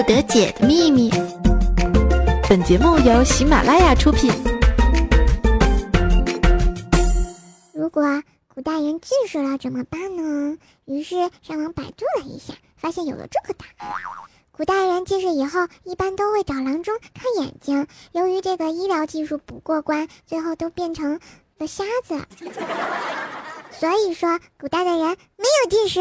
不得解的秘密。本节目由喜马拉雅出品。如果古代人近视了怎么办呢？于是上网百度了一下，发现有了这个答案。古代人近视以后，一般都会找郎中看眼睛。由于这个医疗技术不过关，最后都变成了瞎子。所以说，古代的人没有近视。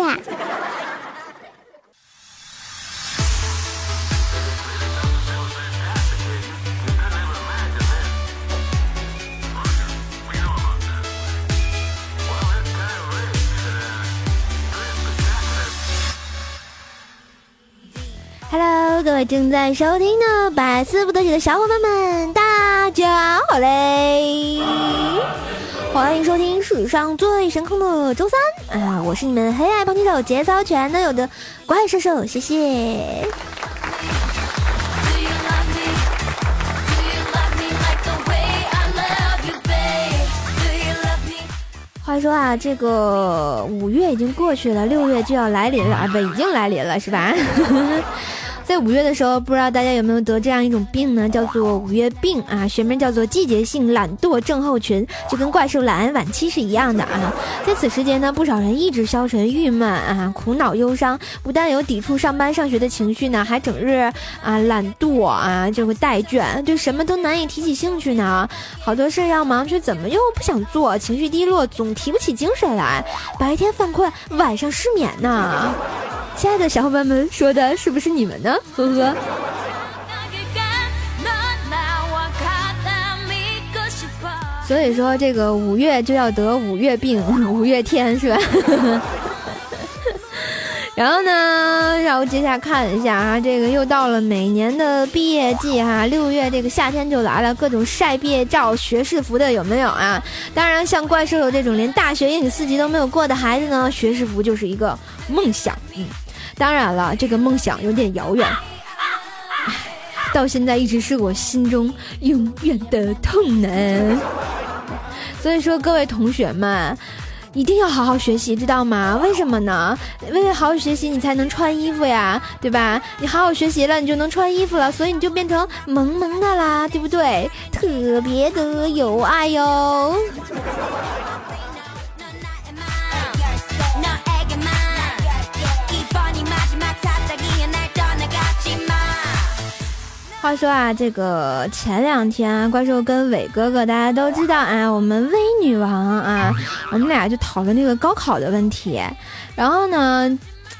Hello，各位正在收听的《百思不得解》的小伙伴们，大家好嘞！欢迎收听史上最神坑的周三啊！我是你们黑暗帮听手，节操全都有的怪兽兽，谢谢。话说啊，这个五月已经过去了，六月就要来临了啊，不，已经来临了，是吧？在五月的时候，不知道大家有没有得这样一种病呢？叫做五月病啊，学名叫做季节性懒惰症候群，就跟怪兽懒癌晚期是一样的啊。在此时间呢，不少人意志消沉、郁闷啊，苦恼忧伤，不但有抵触上班上学的情绪呢，还整日啊懒惰啊，就会怠倦，对什么都难以提起兴趣呢。好多事要忙，却怎么又不想做，情绪低落，总提不起精神来，白天犯困，晚上失眠呢。亲爱的小伙伴们，说的是不是你们呢？呵呵。所以说，这个五月就要得五月病，五月天是吧？然后呢，让我接下来看一下啊，这个又到了每年的毕业季哈，六月这个夏天就来了，各种晒毕业照、学士服的有没有啊？当然，像怪兽有这种连大学英语四级都没有过的孩子呢，学士服就是一个梦想。嗯，当然了，这个梦想有点遥远，唉，到现在一直是我心中永远的痛呢。所以说，各位同学们。一定要好好学习，知道吗？为什么呢？因为好好学习，你才能穿衣服呀，对吧？你好好学习了，你就能穿衣服了，所以你就变成萌萌的啦，对不对？特别的有爱哟。话说啊，这个前两天怪兽跟伟哥哥，大家都知道啊，我们威女王啊，我们俩就讨论这个高考的问题。然后呢，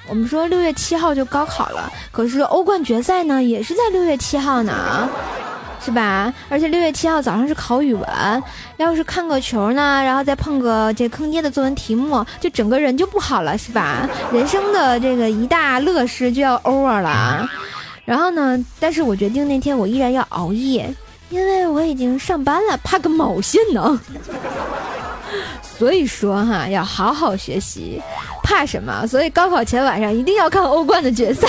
我们说六月七号就高考了，可是欧冠决赛呢也是在六月七号呢，是吧？而且六月七号早上是考语文，要是看个球呢，然后再碰个这坑爹的作文题目，就整个人就不好了，是吧？人生的这个一大乐事就要 over 了。然后呢？但是我决定那天我依然要熬夜，因为我已经上班了，怕个毛线呢！所以说哈，要好好学习，怕什么？所以高考前晚上一定要看欧冠的决赛。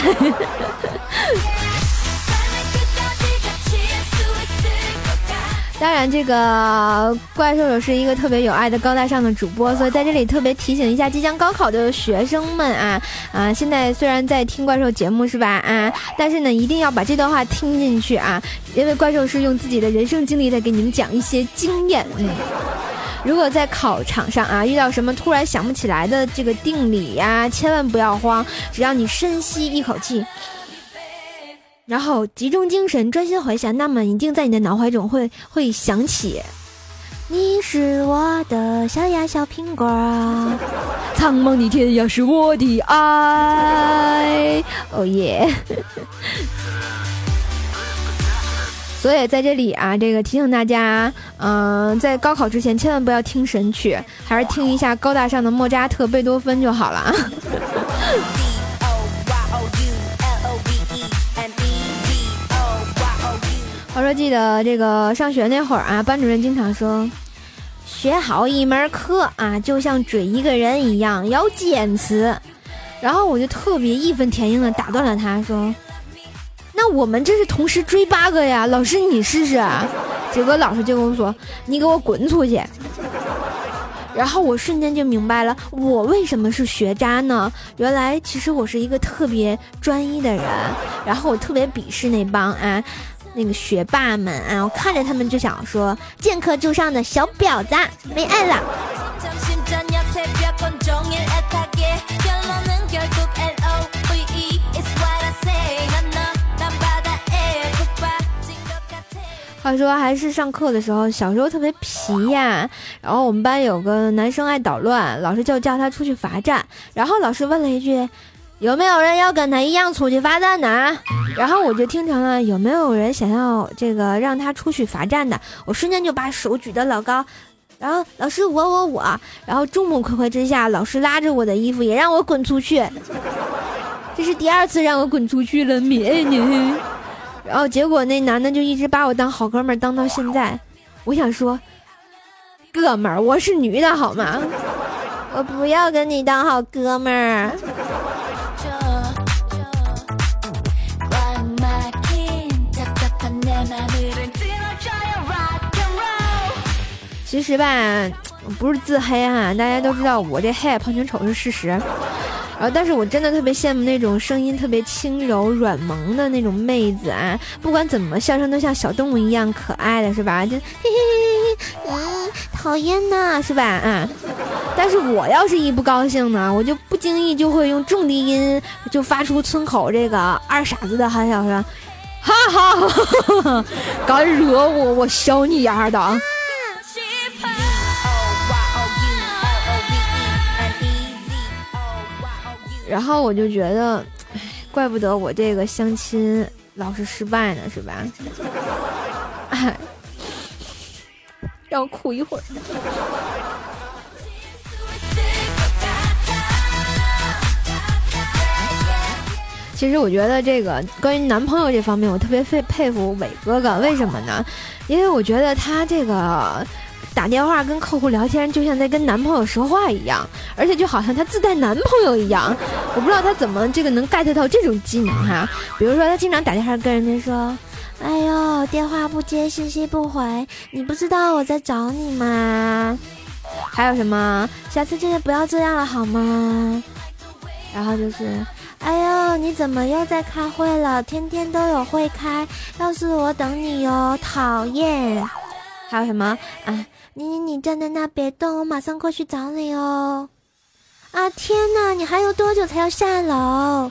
当然，这个怪兽兽是一个特别有爱的高大上的主播，所以在这里特别提醒一下即将高考的学生们啊啊！现在虽然在听怪兽节目是吧啊，但是呢，一定要把这段话听进去啊，因为怪兽是用自己的人生经历在给你们讲一些经验。嗯，如果在考场上啊遇到什么突然想不起来的这个定理呀，千万不要慌，只要你深吸一口气。然后集中精神，专心回想，那么一定在你的脑海中会会想起，你是我的小呀小苹果啊，苍茫的天涯是我的爱，哦耶！所以在这里啊，这个提醒大家，嗯，在高考之前千万不要听神曲，还是听一下高大上的莫扎特、贝多芬就好了啊。我说记得这个上学那会儿啊，班主任经常说，学好一门课啊，就像追一个人一样，要坚持。然后我就特别义愤填膺的打断了他，说：“那我们这是同时追八个呀，老师你试试。”结果老师就跟我说：“你给我滚出去。”然后我瞬间就明白了，我为什么是学渣呢？原来其实我是一个特别专一的人，然后我特别鄙视那帮啊。那个学霸们啊，我看着他们就想说，剑客就上的小婊子，没爱了。话说还是上课的时候，小时候特别皮呀。然后我们班有个男生爱捣乱，老师就叫他出去罚站。然后老师问了一句。有没有人要跟他一样出去罚站的？然后我就听成了有没有人想要这个让他出去罚站的？我瞬间就把手举得老高，然后老师我我我，然后众目睽睽之下，老师拉着我的衣服也让我滚出去。这是第二次让我滚出去了，咩你？然后结果那男的就一直把我当好哥们儿当到现在。我想说，哥们儿，我是女的好吗？我不要跟你当好哥们儿。其实吧，不是自黑哈，大家都知道我这黑胖全丑是事实。然后，但是我真的特别羡慕那种声音特别轻柔、软萌的那种妹子啊，不管怎么笑声都像小动物一样可爱的是吧？就嘿嘿嘿嘿，嗯，讨厌呐，是吧？啊，但是我要是一不高兴呢，我就不经意就会用重低音就发出村口这个二傻子的喊笑声，哈哈，敢惹我，我削你丫的！然后我就觉得，怪不得我这个相亲老是失败呢，是吧？哎，让我哭一会儿。其实我觉得这个关于男朋友这方面，我特别佩佩服伟哥哥，为什么呢？因为我觉得他这个。打电话跟客户聊天，就像在跟男朋友说话一样，而且就好像他自带男朋友一样。我不知道他怎么这个能 get 到这种技能哈。比如说，他经常打电话跟人家说：“哎呦，电话不接，信息不回，你不知道我在找你吗？”还有什么？下次真的不要这样了好吗？然后就是：“哎呦，你怎么又在开会了？天天都有会开，要是我等你哟，讨厌。”还有什么？啊？你你你站在那别动，我马上过去找你哦！啊天哪，你还有多久才要下楼？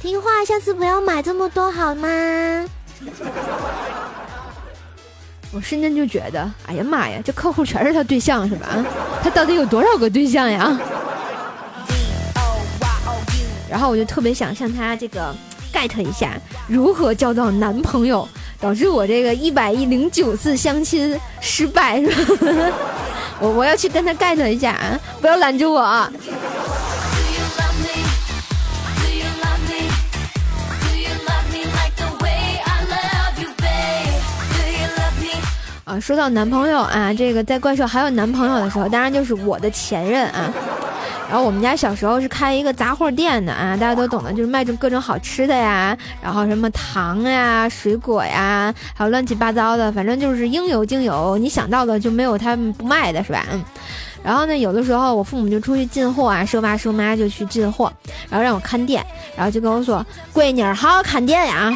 听话，下次不要买这么多好吗？我瞬间就觉得，哎呀妈呀，这客户全是他对象是吧？他到底有多少个对象呀？然后我就特别想向他这个 get 一下，如何交到男朋友。导致我这个一百一零九次相亲失败，是吧？我我要去跟他 get 一下啊，不要拦着我。啊，说到男朋友啊，这个在怪兽还有男朋友的时候，当然就是我的前任啊。然后我们家小时候是开一个杂货店的啊，大家都懂的，就是卖这各种好吃的呀，然后什么糖呀、水果呀，还有乱七八糟的，反正就是应有尽有，你想到的就没有他们不卖的，是吧？嗯。然后呢，有的时候我父母就出去进货啊，收爸收妈就去进货，然后让我看店，然后就跟我说：“闺女儿，好好看店呀。”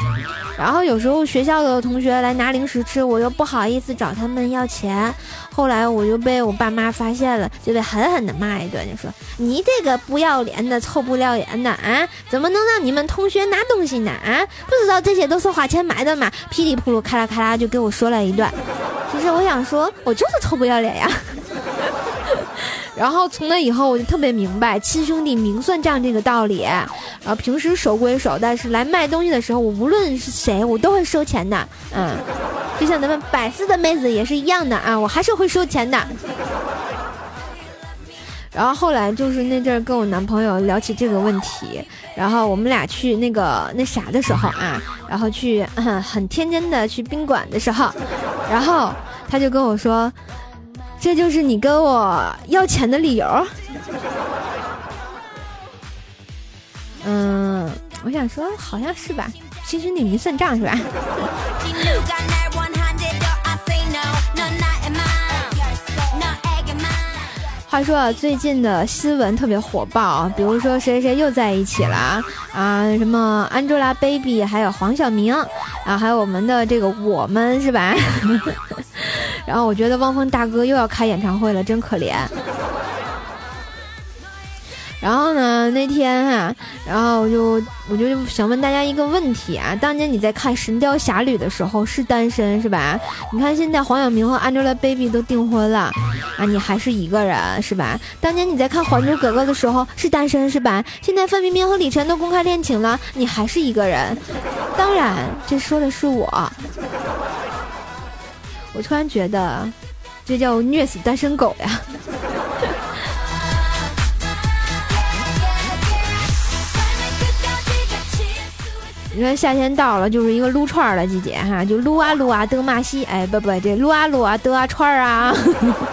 然后有时候学校的同学来拿零食吃，我又不好意思找他们要钱。后来我就被我爸妈发现了，就被狠狠的骂一顿，就说：“你这个不要脸的、臭不要脸的啊，怎么能让你们同学拿东西呢？啊，不知道这些都是花钱买的吗？”噼里扑噜、咔啦咔啦就给我说了一段。其实我想说，我就是臭不要脸呀。然后从那以后，我就特别明白亲兄弟明算账这个道理。然后平时守归守，但是来卖东西的时候，我无论是谁，我都会收钱的。嗯，就像咱们百思的妹子也是一样的啊，我还是会收钱的。然后后来就是那阵儿跟我男朋友聊起这个问题，然后我们俩去那个那啥的时候啊，然后去很天真的去宾馆的时候，然后他就跟我说。这就是你跟我要钱的理由。嗯，我想说好像是吧，其实你没算账是吧？话说啊，最近的新闻特别火爆，比如说谁谁又在一起了啊，什么 Angelababy，还有黄晓明啊，还有我们的这个我们是吧？然后我觉得汪峰大哥又要开演唱会了，真可怜。然后呢，那天哈，然后我就我就想问大家一个问题啊，当年你在看《神雕侠侣》的时候是单身是吧？你看现在黄晓明和 Angelababy 都订婚了啊，你还是一个人是吧？当年你在看《还珠格格》的时候是单身是吧？现在范冰冰和李晨都公开恋情了，你还是一个人？当然，这说的是我。我突然觉得，这叫虐死单身狗呀！你说夏天到了，就是一个撸串儿的季节哈，就撸啊撸啊德玛西，哎不不，这撸啊撸啊德啊串啊，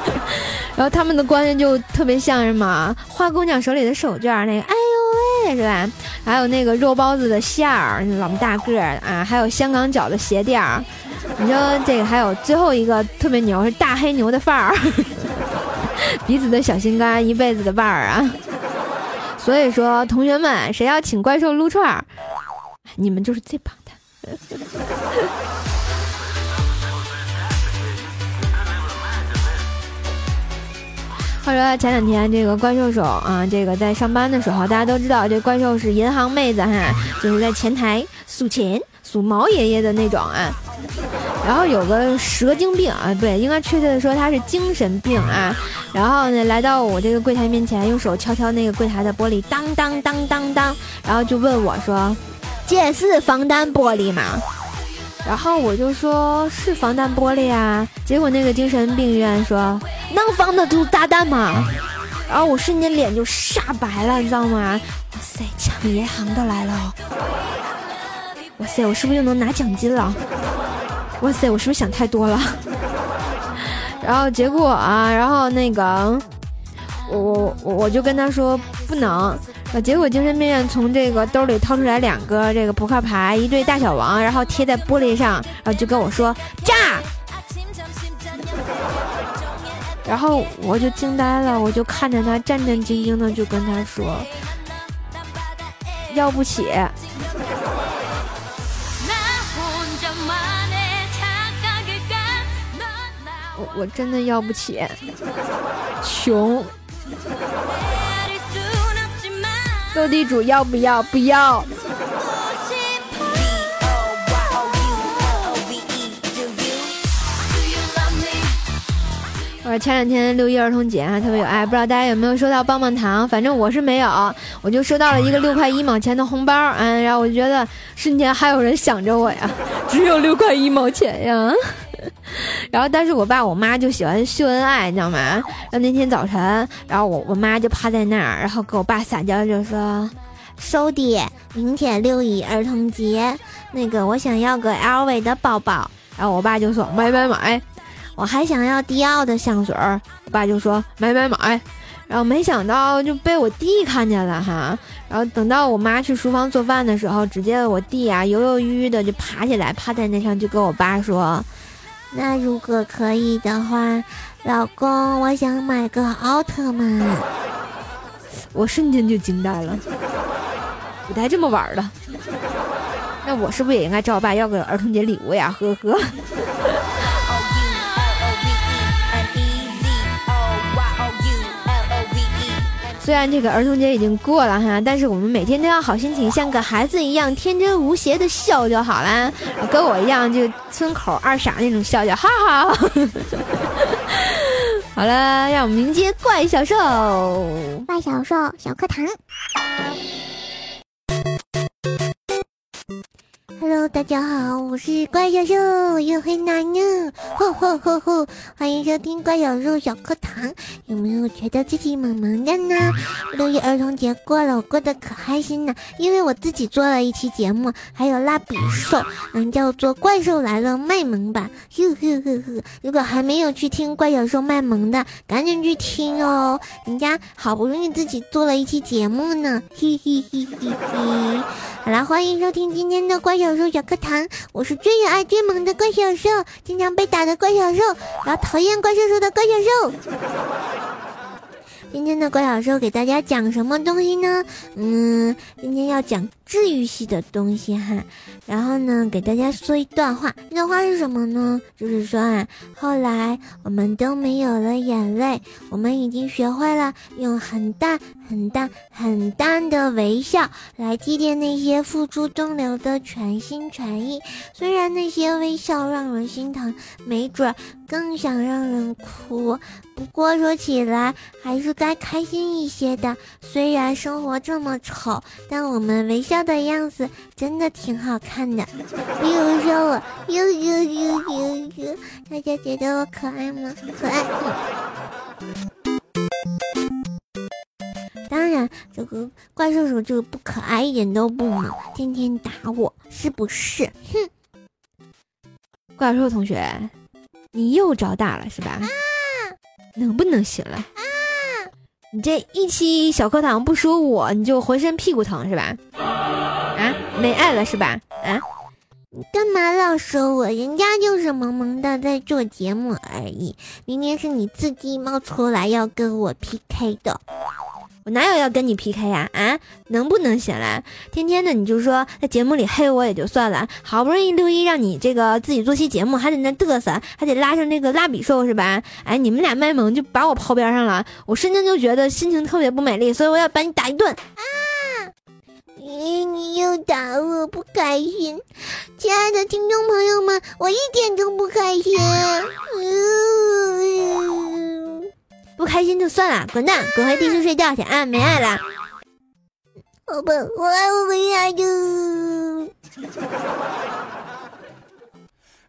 然后他们的关系就特别像什么花姑娘手里的手绢那个，哎呦喂，是吧？还有那个肉包子的馅儿，老么大个儿啊，还有香港脚的鞋垫儿。你说这个还有最后一个特别牛是大黑牛的范儿，彼此的小心肝，一辈子的伴儿啊。所以说，同学们，谁要请怪兽撸串儿？你们就是最棒的。话说前两天这个怪兽手啊，这个在上班的时候，大家都知道这怪兽是银行妹子哈，就是在前台数钱数毛爷爷的那种啊。然后有个蛇精病啊，对，应该确切的说他是精神病啊。然后呢，来到我这个柜台面前，用手敲敲那个柜台的玻璃，当当当当当，然后就问我说。这是防弹玻璃吗？然后我就说是防弹玻璃啊。结果那个精神病院说能防得住炸弹吗？然后我瞬间脸就煞白了，你知道吗？哇塞，抢银行的来了！哇塞，我是不是又能拿奖金了？哇塞，我是不是想太多了？然后结果啊，然后那个我我我我就跟他说不能。啊！结果精神病院从这个兜里掏出来两个这个扑克牌，一对大小王，然后贴在玻璃上，然后就跟我说炸。然后我就惊呆了，我就看着他战战兢兢的，就跟他说要不起。我我真的要不起，穷。斗地主要不要？不要。我前两天六一儿童节啊，特别有爱，不知道大家有没有收到棒棒糖？反正我是没有，我就收到了一个六块一毛钱的红包，嗯，然后我就觉得瞬间还有人想着我呀，只有六块一毛钱呀。然后，但是我爸我妈就喜欢秀恩爱，你知道吗？然后那天早晨，然后我我妈就趴在那儿，然后给我爸撒娇，就说：“收弟，明天六一儿童节，那个我想要个 LV 的包包。”然后我爸就说：“买买买！”我还想要迪奥的香水，我爸就说：“买买买！”然后没想到就被我弟看见了哈。然后等到我妈去厨房做饭的时候，只见我弟啊犹犹豫豫的就爬起来，趴在那上，就跟我爸说。那如果可以的话，老公，我想买个奥特曼。我瞬间就惊呆了，不带这么玩的。那我是不是也应该找我爸要个儿童节礼物呀？呵呵。虽然这个儿童节已经过了哈，但是我们每天都要好心情，像个孩子一样天真无邪的笑就好啦，跟我一样就村口二傻那种笑笑，哈哈。好了，让我们迎接怪小兽，怪小兽小课堂。Hello，大家好，我是怪小兽，我又回来呢，吼吼吼吼！欢迎收听怪小兽小课堂。有没有觉得自己萌萌的呢？六一儿童节过了，我过得可开心呢，因为我自己做了一期节目，还有蜡笔兽，嗯，叫做《怪兽来了》卖萌版。呵呵呵呵，如果还没有去听怪小兽卖萌的，赶紧去听哦，人家好不容易自己做了一期节目呢，嘿嘿嘿嘿嘿。好了，欢迎收听今天的怪小小兽小课堂。我是最有爱、最萌的怪小兽，经常被打的怪小兽，然后讨厌怪兽兽的怪小兽。今天的怪小兽给大家讲什么东西呢？嗯，今天要讲治愈系的东西哈。然后呢，给大家说一段话，这段话是什么呢？就是说啊，后来我们都没有了眼泪，我们已经学会了用很大很淡很淡的微笑来祭奠那些付出东流的全心全意。虽然那些微笑让人心疼，没准更想让人哭。不过说起来还是该开心一些的。虽然生活这么丑，但我们微笑的样子真的挺好看的。比如说我，呦呦呦呦呦，大家觉得我可爱吗？可爱。当然，这个怪兽手这个不可爱，一点都不萌，天天打我，是不是？哼！怪兽同学，你又找打了是吧？啊能不能行了？啊！你这一期小课堂不说我，你就浑身屁股疼是吧？啊，没爱了是吧？啊，你干嘛老说我？人家就是萌萌的在做节目而已，明明是你自己冒出来要跟我 PK 的。我哪有要跟你 PK 呀？啊，能不能行了？天天的你就说在节目里黑我也就算了，好不容易六一让你这个自己做期节目，还得那嘚瑟，还得拉上那个蜡笔兽是吧？哎，你们俩卖萌就把我抛边上了，我瞬间就觉得心情特别不美丽，所以我要把你打一顿啊！咦，你又打我，不开心。亲爱的听众朋友们，我一点都不开心。不开心就算了，滚蛋，滚回地室睡觉去啊！没爱了。好吧，我爱我回来的。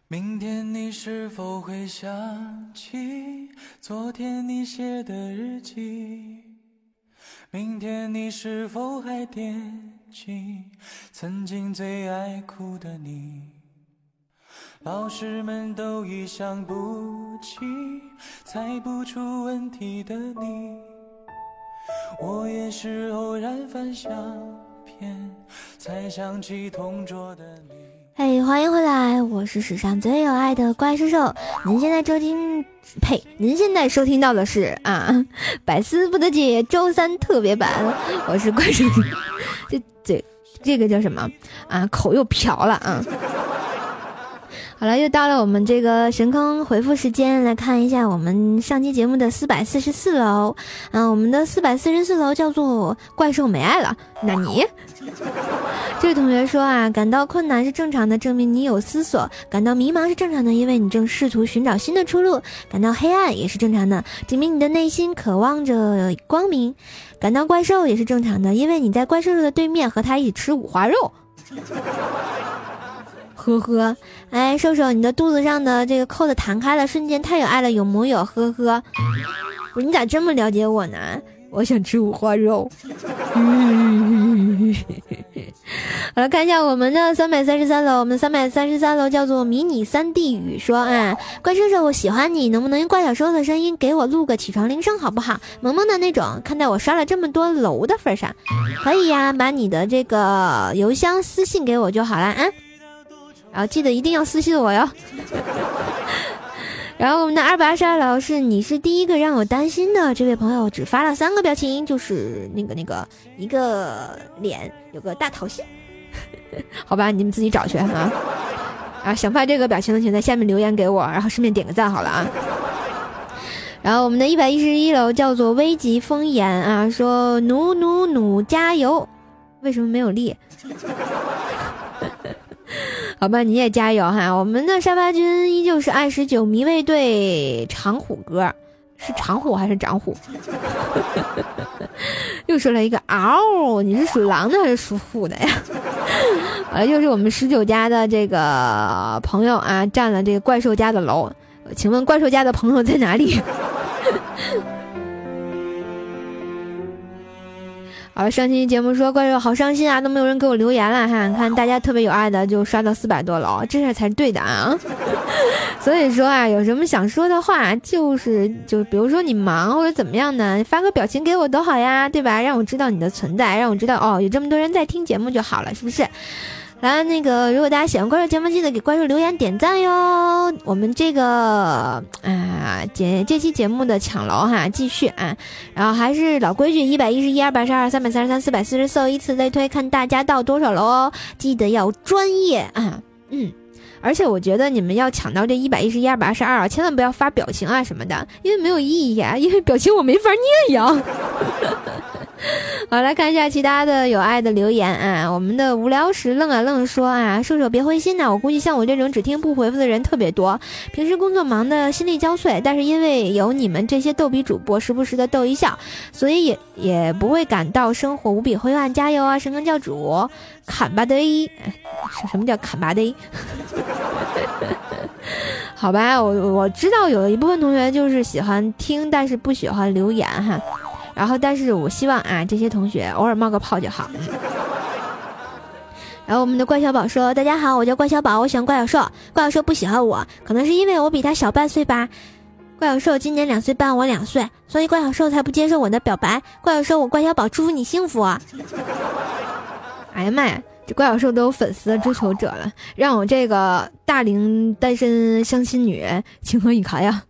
明天你是否会想起昨天你写的日记？明天你是否还惦记曾经最爱哭的你？老师们都已想不起猜不出问题的你，我也是偶然翻相片才想起同桌的你。嘿，欢迎回来，我是史上最有爱的怪兽兽。您现在收听，呸，您现在收听到的是啊，《百思不得解》周三特别版。我是怪兽，这这这个叫什么啊？口又瓢了啊。好了，又到了我们这个神坑回复时间，来看一下我们上期节目的四百四十四楼。啊，我们的四百四十四楼叫做怪兽没爱了。那你，这位同学说啊，感到困难是正常的，证明你有思索；感到迷茫是正常的，因为你正试图寻找新的出路；感到黑暗也是正常的，证明你的内心渴望着光明；感到怪兽也是正常的，因为你在怪兽兽的对面和他一起吃五花肉。呵呵，哎，瘦瘦，你的肚子上的这个扣子弹开了，瞬间太有爱了，有木有？呵呵，不是你咋这么了解我呢？我想吃五花肉。好了，看一下我们的三百三十三楼，我们三百三十三楼叫做迷你三 D 语说啊，怪兽兽，我喜欢你，能不能用怪小兽的声音给我录个起床铃声好不好？萌萌的那种。看在我刷了这么多楼的份上，可以呀，把你的这个邮箱私信给我就好了啊。然后记得一定要私信我哟。然后我们的二百二十二楼是你是第一个让我担心的这位朋友，只发了三个表情，就是那个那个一个脸有个大桃心，好吧，你们自己找去啊。啊，想发这个表情的请在下面留言给我，然后顺便点个赞好了啊。然后我们的一百一十一楼叫做危急风言啊，说努努努加油，为什么没有力？好吧，你也加油哈！我们的沙发君依旧是爱十九迷妹队长虎哥，是长虎还是长虎？又说了一个嗷，你是属狼的还是属虎的呀？啊，又是我们十九家的这个朋友啊，占了这个怪兽家的楼，请问怪兽家的朋友在哪里？好了，上期节目说怪兽好伤心啊，都没有人给我留言了哈。看大家特别有爱的，就刷到四百多了，这事才是对的啊。所以说啊，有什么想说的话，就是就比如说你忙或者怎么样呢，发个表情给我都好呀，对吧？让我知道你的存在，让我知道哦，有这么多人在听节目就好了，是不是？来，那个如果大家喜欢关注节目，记得给关注留言点赞哟。我们这个啊，节这期节目的抢楼哈，继续啊。然后还是老规矩，一百一十一、二百十二、三百三十三、四百四十四，依次类推，看大家到多少楼哦。记得要专业啊，嗯。而且我觉得你们要抢到这一百一十一、二百二十二啊，千万不要发表情啊什么的，因为没有意义啊，因为表情我没法念呀。好，来看一下其他的有爱的留言啊。我们的无聊时愣啊愣说啊，射手别灰心呐，我估计像我这种只听不回复的人特别多，平时工作忙的心力交瘁，但是因为有你们这些逗比主播时不时的逗一笑，所以也也不会感到生活无比灰暗。加油啊，神坑教主，砍吧得！什么叫砍吧得？好吧，我我知道有一部分同学就是喜欢听，但是不喜欢留言哈。然后，但是我希望啊，这些同学偶尔冒个泡就好。然后，我们的怪小宝说：“大家好，我叫怪小宝，我喜欢怪小兽。怪小兽不喜欢我，可能是因为我比他小半岁吧。怪小兽今年两岁半，我两岁，所以怪小兽才不接受我的表白。怪小兽，我怪小宝，祝福你幸福！哎呀妈呀，这怪小兽都有粉丝追求者了，让我这个大龄单身相亲女情何以堪呀！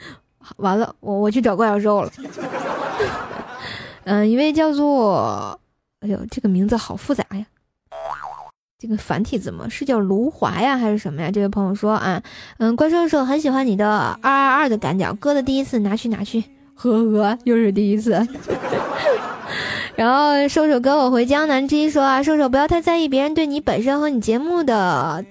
完了，我我去找怪小兽了。”嗯，一位叫做，哎呦，这个名字好复杂呀。这个繁体字吗是叫卢华呀，还是什么呀？这位朋友说啊，嗯，怪兽兽很喜欢你的二二二的赶脚，哥的第一次拿去拿去，呵呵，又是第一次。然后兽兽哥，我回江南之一说啊，兽兽不要太在意别人对你本身和你节目的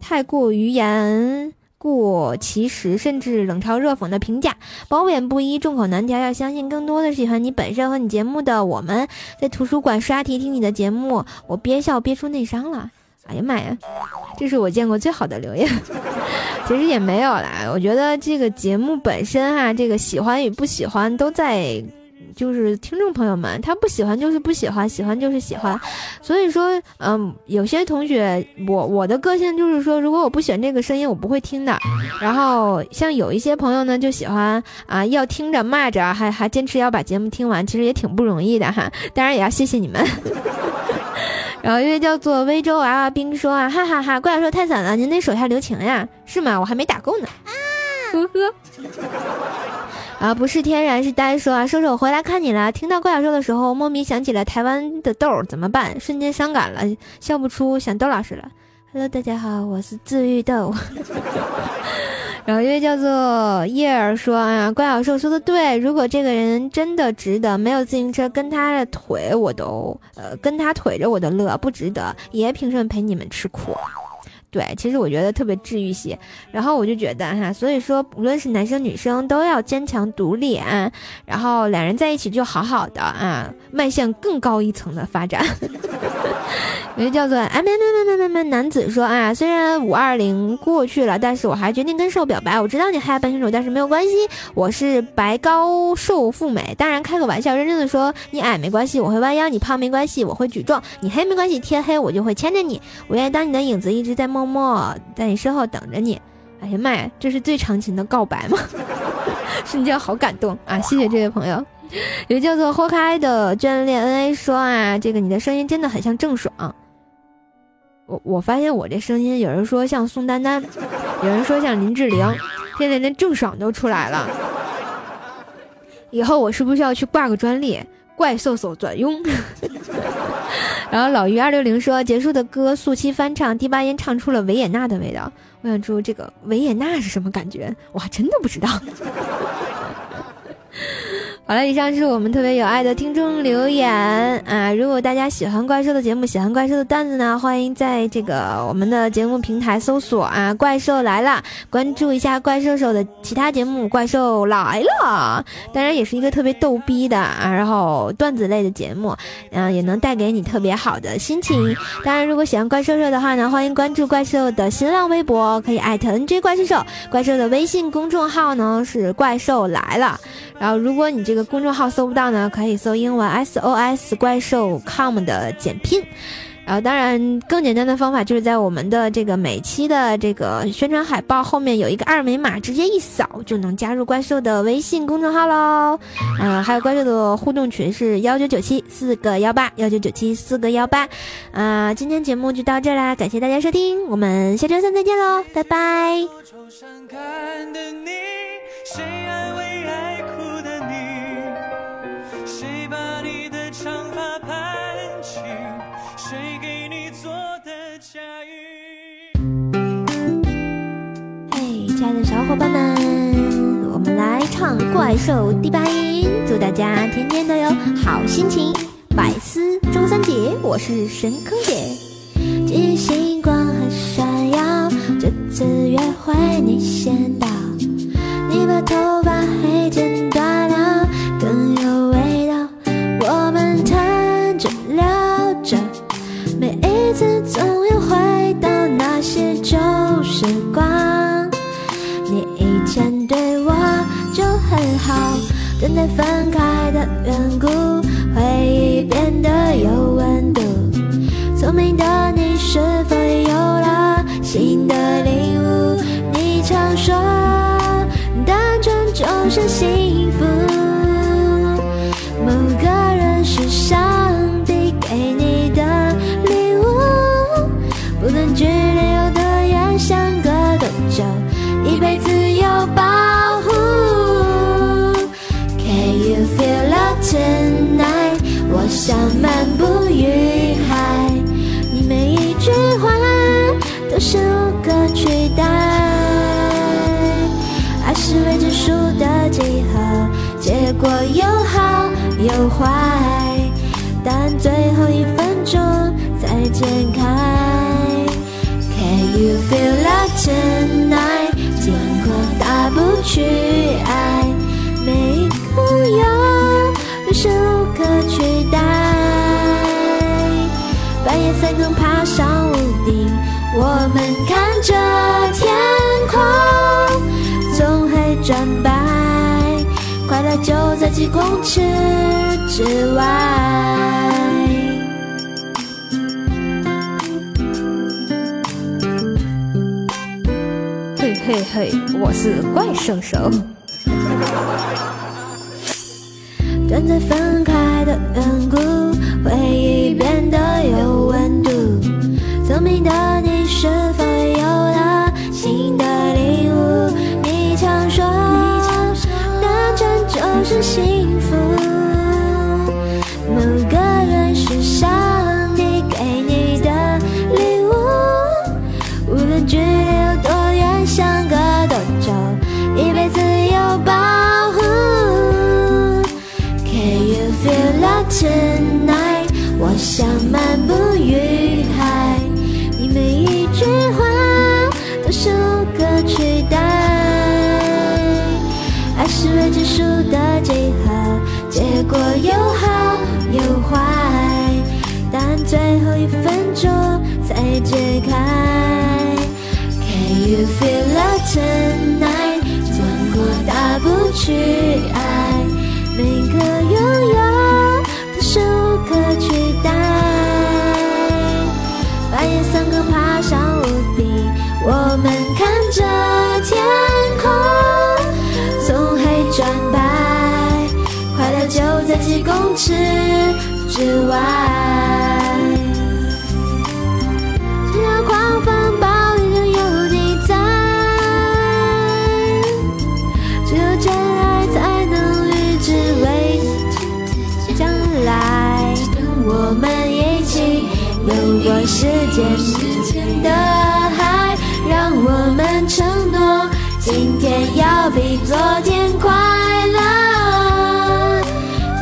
太过于言。过其实，甚至冷嘲热讽的评价，褒贬不一，众口难调。要相信更多的喜欢你本身和你节目的我们，在图书馆刷题听你的节目，我憋笑憋出内伤了。哎呀妈呀，这是我见过最好的留言。其实也没有啦，我觉得这个节目本身哈，这个喜欢与不喜欢都在。就是听众朋友们，他不喜欢就是不喜欢，喜欢就是喜欢，所以说，嗯，有些同学，我我的个性就是说，如果我不选这个声音，我不会听的。然后像有一些朋友呢，就喜欢啊，要听着骂着，还还坚持要把节目听完，其实也挺不容易的哈。当然也要谢谢你们。然后一位叫做微州娃娃兵说啊，哈哈哈，怪兽太惨了，您得手下留情呀，是吗？我还没打够呢，呵呵。啊，不是天然，是呆说啊，兽兽回来看你了。听到怪小兽的时候，莫名想起了台湾的豆，怎么办？瞬间伤感了，笑不出，想豆老师了。Hello，大家好，我是治愈豆。然后一位叫做叶儿说哎啊，怪小兽说的对，如果这个人真的值得，没有自行车跟他的腿我都，呃，跟他腿着我的乐，不值得，爷凭什么陪你们吃苦？对，其实我觉得特别治愈系，然后我就觉得哈，所以说无论是男生女生都要坚强独立啊，然后两人在一起就好好的啊，迈向更高一层的发展。有个叫做哎没没没没没没男子说啊，虽然五二零过去了，但是我还决定跟瘦表白。我知道你害怕半清楚，但是没有关系，我是白高瘦富美。当然开个玩笑，认真的说，你矮没关系，我会弯腰；你胖没关系，我会举重；你黑没关系，天黑我就会牵着你。我愿意当你的影子，一直在梦默默在你身后等着你。哎呀妈呀，这是最长情的告白吗？瞬间好感动啊！谢谢这位朋友。有叫做豁开的眷恋 N A 说啊，这个你的声音真的很像郑爽。我我发现我这声音，有人说像宋丹丹，有人说像林志玲，现在连郑爽都出来了。以后我是不是要去挂个专利？怪兽兽专用。然后老于二六零说，结束的歌速七翻唱，第八音唱出了维也纳的味道。我想知道这个维也纳是什么感觉？我还真的不知道。好了，以上是我们特别有爱的听众留言啊！如果大家喜欢怪兽的节目，喜欢怪兽的段子呢，欢迎在这个我们的节目平台搜索啊“怪兽来了”，关注一下怪兽手的其他节目《怪兽来了》，当然也是一个特别逗逼的啊，然后段子类的节目，嗯，也能带给你特别好的心情。当然，如果喜欢怪兽兽的话呢，欢迎关注怪兽的新浪微博，可以艾特 NJ 怪兽兽，怪兽的微信公众号呢是怪兽来了。然后，如果你这个公众号搜不到呢，可以搜英文 SOS 怪兽 com 的简拼。然然后，当然更简单的方法就是在我们的这个每期的这个宣传海报后面有一个二维码，直接一扫就能加入怪兽的微信公众号喽。嗯，还有怪兽的互动群是幺九九七四个幺八幺九九七四个幺八。啊，今天节目就到这啦，感谢大家收听，我们下周三再见喽，拜拜。嘿，亲爱的小伙伴们，我们来唱《怪兽》第八音，祝大家天天都有好心情。百思周三姐，我是神坑姐，我想漫步云海，你每一句话都是无可取代。爱是未知数的几何，结果有好有坏，但最后一分钟才解开。Can you feel love tonight？经过大步去爱，半夜三更爬上屋顶，我们看着天空。总会转白，快乐就在几公尺之外。嘿嘿嘿，我是怪兽手。站在分开去爱，每个拥有都是无可取代。半夜三更爬上屋顶，我们看着天空从黑。转白，快乐就在几公尺之外。要比昨天快乐。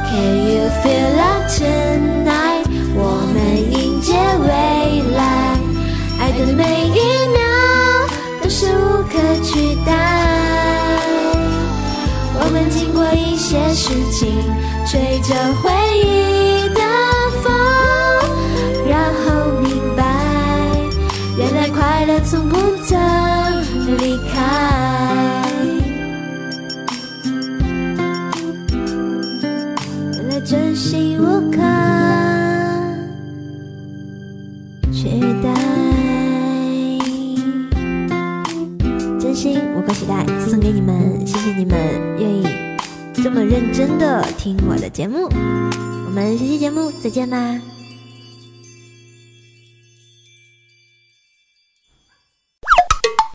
Can you feel love tonight？我们迎接未来，爱的每一秒都是无可取代。我们经过一些事情，吹着回真的听我的节目。我们下期节目再见啦！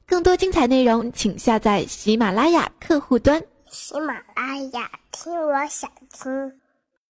更多精彩内容，请下载喜马拉雅客户端。喜马拉雅，听我想听。